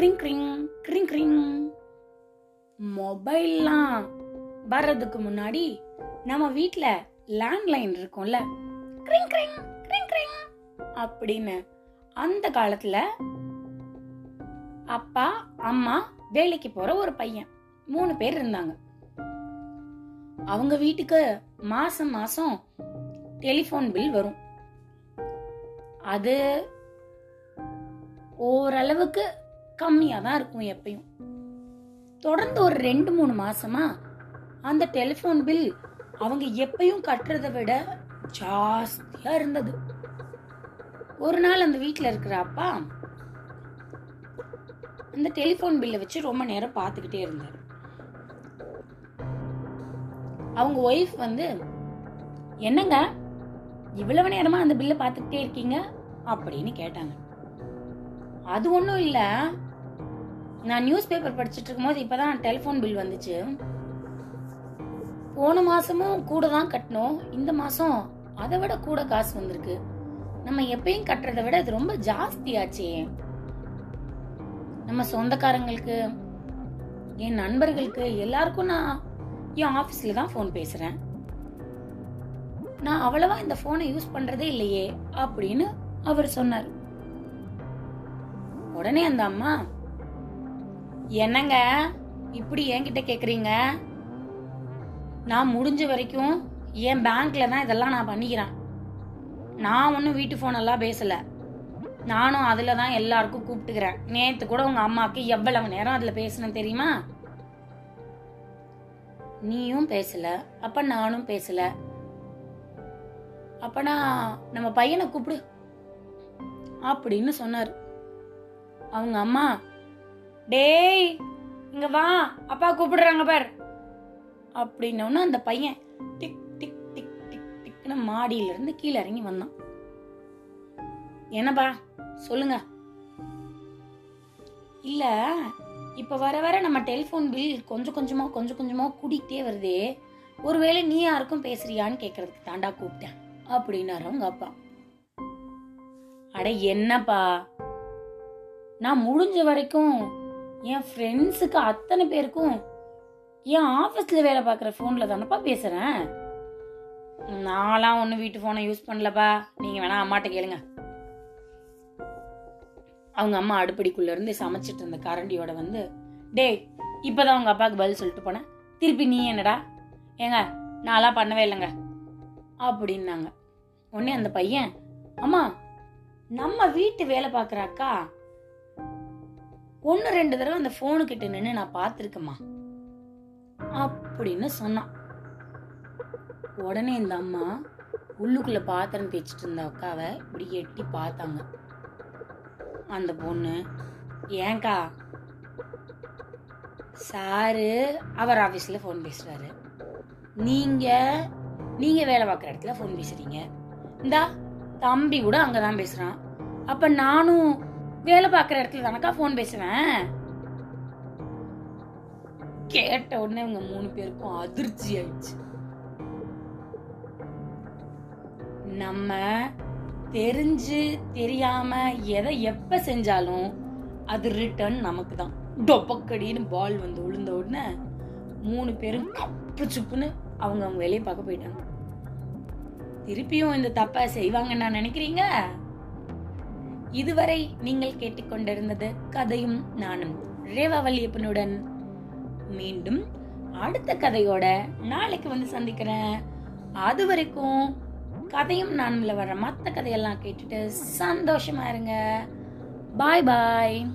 க்ரிங் க்ரிங் க்ரிங் க்ரிங் மொபைல்லாம் வர்றதுக்கு முன்னாடி நம்ம வீட்ல லேண்ட்லைன் இருக்கும்ல. க்ரிங் க்ரிங் க்ரிங் க்ரிங் அப்படின்னு அந்த காலத்துல அப்பா அம்மா வேலைக்கு போற ஒரு பையன். மூணு பேர் இருந்தாங்க. அவங்க வீட்டுக்கு மாசம் மாசம் டெலிஃபோன் பில் வரும். அது ஓரளவுக்கு கம்மியாக தான் இருக்கும் எப்பயும். தொடர்ந்து ஒரு ரெண்டு மூணு மாசமா அந்த டெலிஃபோன் பில் அவங்க எப்பயும் கட்டுறதை விட ஜாஸ்தியா இருந்தது. ஒரு நாள் அந்த வீட்டில் இருக்கிற அப்பா அந்த டெலிஃபோன் பில்லை வச்சு ரொம்ப நேரம் பார்த்துக்கிட்டே இருந்தார். அவங்க ஒய்ஃப் வந்து என்னங்க? இவ்வளவு நேரமா அந்த பில்லை பார்த்துக்கிட்டே இருக்கீங்க? அப்படின்னு கேட்டாங்க. அது ஒன்றும் இல்லை. நான் நியூஸ் பேப்பர் படிச்சுட்டு இருக்கும்போது இப்பதான் டெலிஃபோன் பில் வந்துச்சு. போன மாதமும் கூட தான் கட்டினோம். இந்த மாதம் அதை விட கூட காசு வந்திருக்கு. நம்ம எப்பயும் கட்டுறதை விட இது ரொம்ப ஜாஸ்தியாச்சே. நம்ம சொந்தக்காரங்களுக்கு என் நண்பர்களுக்கு எல்லாருக்கும் நான் என் ஆஃபீஸில் தான் ஃபோன் பேசுகிறேன் நான் அவ்வளவா இந்த ஃபோனை யூஸ் பண்ணுறதே இல்லையே அப்படின்னு அவர் சொன்னார். உடனே அந்த அம்மா என்னங்க? இப்படி என்கிட்ட கேக்குறீங்க? நான் முடிஞ்ச வரைக்கும் என் பேங்க்ல தான் இதெல்லாம் நான் பண்ணிக்கிறேன். நான் ஒன்றும் வீட்டு ஃபோனெல்லாம் எல்லாம் பேசல. நானும் அதில் தான் எல்லாருக்கும் கூப்பிட்டுக்கிறேன். நேத்து கூட உங்க அம்மாவுக்கு எவ்வளவு நேரம் அதில் பேசணும் தெரியுமா? நீயும் பேசல. அப்ப நானும் பேசல. அப்பனா நம்ம பையனை கூப்பிடு. அப்படின்னு சொன்னார். அவங்க அம்மா டேய் இங்க வா அப்பா கூப்பிடுறாங்க பார். அப்படின்னோன்னு அந்த பையன் டிக் டிக் டிக் டிக் டிக்னு மாடியில இருந்து கீழே இறங்கி வந்தான். என்னப்பா சொல்லுங்க. இல்ல இப்ப வர வர நம்ம டெலிஃபோன் பில் கொஞ்சம் கொஞ்சமா கொஞ்சம் கொஞ்சமா கூட்டிகிட்டே வருதே. ஒருவேளை நீ யாருக்கும் பேசுறியான்னு கேக்குறதுக்கு தாண்டா கூப்பிட்டேன் அப்படின்னாரு அவங்க அப்பா. அட என்னப்பா நான் முடிஞ்ச வரைக்கும் என் ஃப்ரெண்ட்ஸுக்கு அத்தனை பேருக்கும் என் ஆஃபீஸில் வேலை பார்க்குற ஃபோனில் தானப்பா பேசுகிறேன் நான்லாம் ஒன்றும் வீட்டு ஃபோனை யூஸ் பண்ணலப்பா. நீங்கள் வேணா அம்மாட்ட கேளுங்க. அவங்க அம்மா அடுப்படிக்குள்ளேருந்து சமைச்சிட்டு இருந்த கரண்டியோட வந்து டேய் இப்பதான் உங்கள் அப்பாவுக்கு பதில் சொல்லிட்டு போனேன். திருப்பி நீ என்னடா? ஏங்க நான்லாம் பண்ணவே இல்லைங்க. அப்படின்னாங்க. உடனே அந்த பையன் அம்மா நம்ம வீட்டு வேலை பார்க்குற அக்கா ஒன்று ரெண்டு தடவை அந்த ஃபோனு கிட்ட நின்று நான் பார்த்துருக்கேம்மா. அப்படின்னு சொன்னான். உடனே இந்த அம்மா உள்ளுக்குள்ள பாத்திரம் தேய்ச்சிட்டு இருந்த அக்காவை இப்படி எட்டி பார்த்தாங்க. அந்த பொண்ணு ஏங்கா சாரு அவர் ஆஃபீஸில் ஃபோன் பேசுறாரு. நீங்கள் நீங்கள் வேலை பார்க்குற இடத்துல ஃபோன் பேசுறீங்க. இந்தா தம்பி கூட அங்கே தான் பேசுகிறான் அப்போ நானும் வேலை பார்க்குற இடத்துல தானக்கா ஃபோன் பேசுவேன்? கேட்ட உடனே இவங்க மூணு பேருக்கும் அதிர்ச்சி ஆயிடுச்சு. நம்ம தெரிஞ்சு தெரியாம எதை எப்ப செஞ்சாலும் அது ரிட்டர்ன் நமக்கு தான் டொப்பக்கடின்னு பால் வந்து விழுந்த உடனே மூணு பேரும் கப்பு சுப்புன்னு அவங்க அவங்க வேலையை பார்க்க போயிட்டாங்க. திருப்பியும் இந்த தப்பை செய்வாங்கன்னு நான் நினைக்கிறீங்க? இதுவரை நீங்கள் கேட்டுக்கொண்டிருந்தது கதையும் நானும் ரேவாவல்லியப்பனுடன் மீண்டும் அடுத்த கதையோட நாளைக்கு வந்து சந்திக்கிறேன். அது வரைக்கும் கதையும் நானும்ல வர மற்ற கதையெல்லாம் கேட்டுட்டு சந்தோஷமா இருங்க. பாய் பாய்